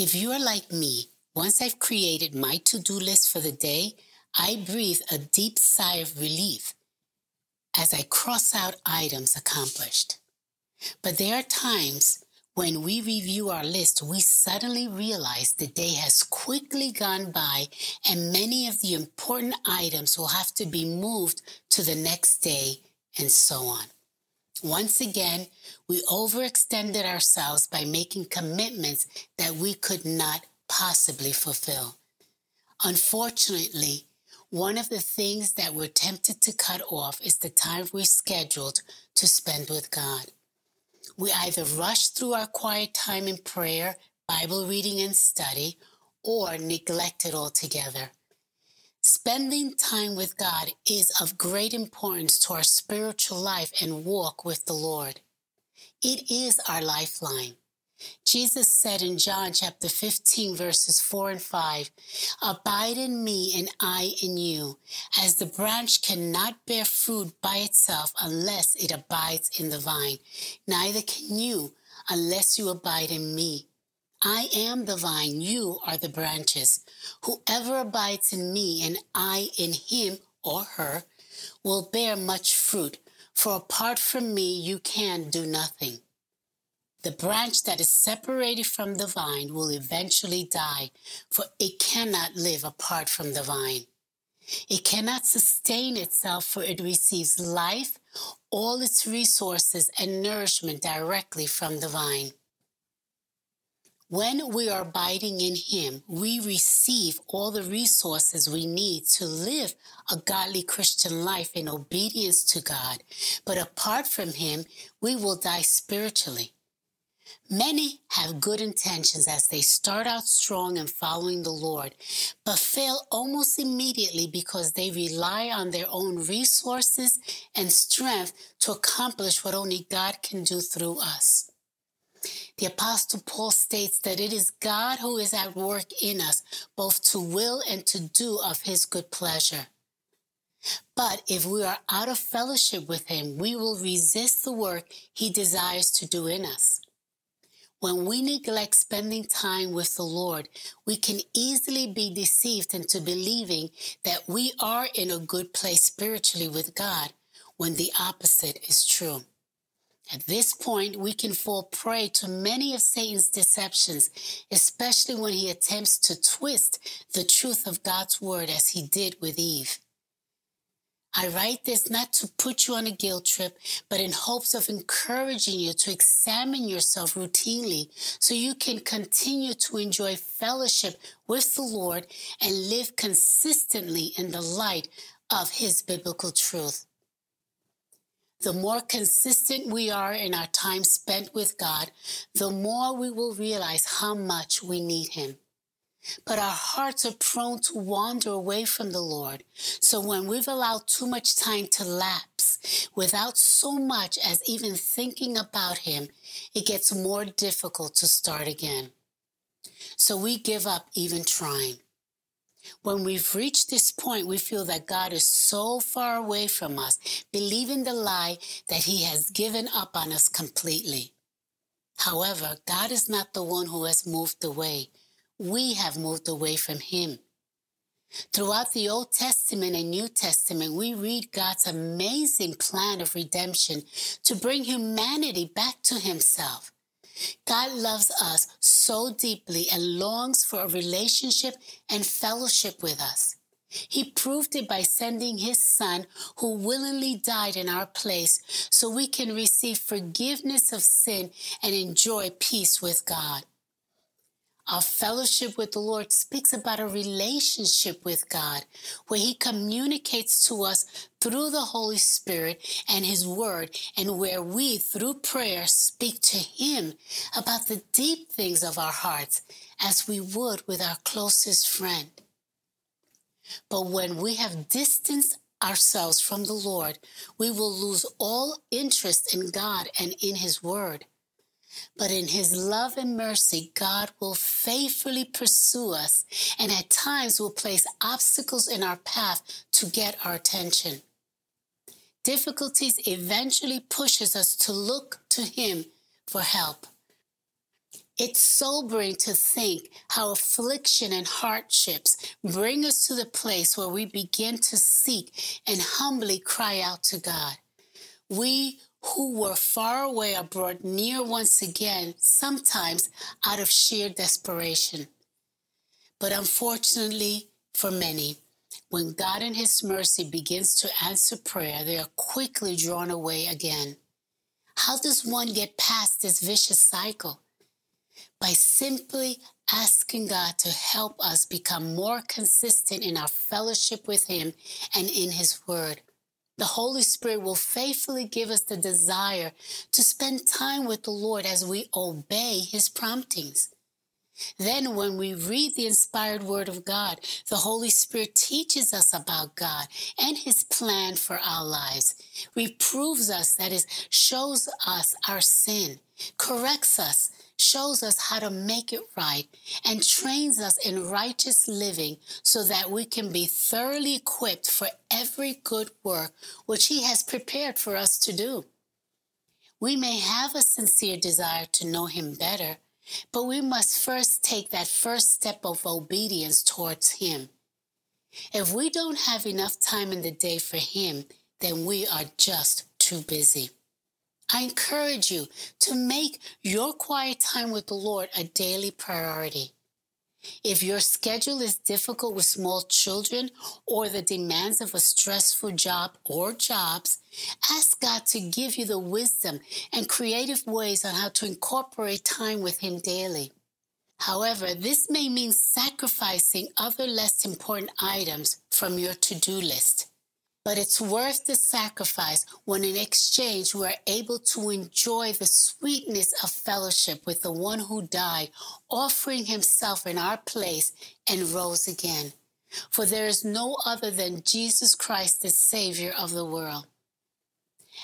If you're like me, once I've created my to do list for the day, I breathe a deep sigh of relief as I cross out items accomplished. But there are times when we review our list, we suddenly realize the day has quickly gone by and many of the important items will have to be moved to the next day and so on. Once again, we overextended ourselves by making commitments that we could not possibly fulfill. Unfortunately, one of the things that we're tempted to cut off is the time we scheduled to spend with God. We either rush through our quiet time in prayer, Bible reading, and study, or neglect it altogether. Spending time with God is of great importance to our spiritual life and walk with the Lord. It is our lifeline. Jesus said in John chapter 15, verses 4 and 5, Abide in me and I in you, as the branch cannot bear fruit by itself unless it abides in the vine. Neither can you unless you abide in me. I am the vine, you are the branches. Whoever abides in me and I in him or her will bear much fruit, for apart from me you can do nothing. The branch that is separated from the vine will eventually die, for it cannot live apart from the vine. It cannot sustain itself, for it receives life, all its resources, and nourishment directly from the vine. When we are abiding in Him, we receive all the resources we need to live a godly Christian life in obedience to God. But apart from Him, we will die spiritually. Many have good intentions as they start out strong and following the Lord, but fail almost immediately because they rely on their own resources and strength to accomplish what only God can do through us. The Apostle Paul states that it is God who is at work in us, both to will and to do of his good pleasure. But if we are out of fellowship with him, we will resist the work he desires to do in us. When we neglect spending time with the Lord, we can easily be deceived into believing that we are in a good place spiritually with God when the opposite is true. At this point, we can fall prey to many of Satan's deceptions, especially when he attempts to twist the truth of God's word as he did with Eve. I write this not to put you on a guilt trip, but in hopes of encouraging you to examine yourself routinely so you can continue to enjoy fellowship with the Lord and live consistently in the light of His biblical truth. The more consistent we are in our time spent with God, the more we will realize how much we need Him. But our hearts are prone to wander away from the Lord. So when we've allowed too much time to lapse without so much as even thinking about Him, it gets more difficult to start again. So we give up even trying. When we've reached this point, we feel that God is so far away from us, believing the lie that He has given up on us completely. However, God is not the one who has moved away. We have moved away from Him. Throughout the Old Testament and New Testament, we read God's amazing plan of redemption to bring humanity back to Himself. God loves us so deeply and longs for a relationship and fellowship with us. He proved it by sending his son who willingly died in our place so we can receive forgiveness of sin and enjoy peace with God. Our fellowship with the Lord speaks about a relationship with God where He communicates to us through the Holy Spirit and His Word, and where we, through prayer, speak to Him about the deep things of our hearts as we would with our closest friend. But when we have distanced ourselves from the Lord, we will lose all interest in God and in His Word. But in his love and mercy, God will faithfully pursue us and at times will place obstacles in our path to get our attention. Difficulties eventually pushes us to look to him for help. It's sobering to think how affliction and hardships bring us to the place where we begin to seek and humbly cry out to God. We who were far away are brought near once again, sometimes out of sheer desperation. But unfortunately for many, when God in His mercy begins to answer prayer, they are quickly drawn away again. How does one get past this vicious cycle? by simply asking God to help us become more consistent in our fellowship with Him and in His Word. The Holy Spirit will faithfully give us the desire to spend time with the Lord as we obey His promptings. Then, when we read the inspired Word of God, the Holy Spirit teaches us about God and His plan for our lives, reproves us, that is, shows us our sin, corrects us, shows us how to make it right, and trains us in righteous living so that we can be thoroughly equipped for every good work which He has prepared for us to do. We may have a sincere desire to know Him better, but we must first take that first step of obedience towards Him. If we don't have enough time in the day for Him, then we are just too busy. I encourage you to make your quiet time with the Lord a daily priority. If your schedule is difficult with small children or the demands of a stressful job or jobs, ask God to give you the wisdom and creative ways on how to incorporate time with Him daily. However, this may mean sacrificing other less important items from your to do list but it's worth the sacrifice when in exchange we're able to enjoy the sweetness of fellowship with the one who died, offering himself in our place and rose again. For there is no other than Jesus Christ, the Savior of the world.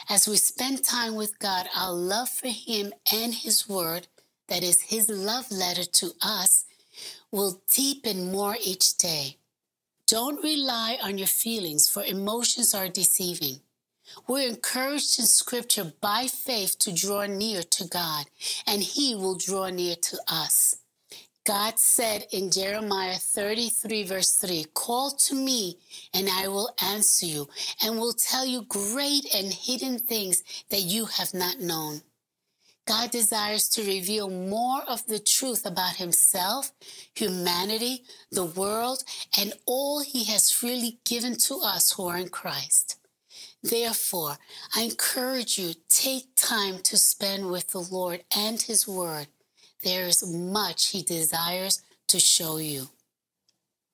As we spend time with God, our love for Him and His Word, that is His love letter to us, will deepen more each day. Don't rely on your feelings, for emotions are deceiving. We're encouraged in Scripture by faith to draw near to God, and He will draw near to us. God said in Jeremiah 33, verse 3 Call to me, and I will answer you, and will tell you great and hidden things that you have not known. God desires to reveal more of the truth about himself, humanity, the world, and all he has freely given to us who are in Christ. Therefore, I encourage you, take time to spend with the Lord and his word. There is much he desires to show you.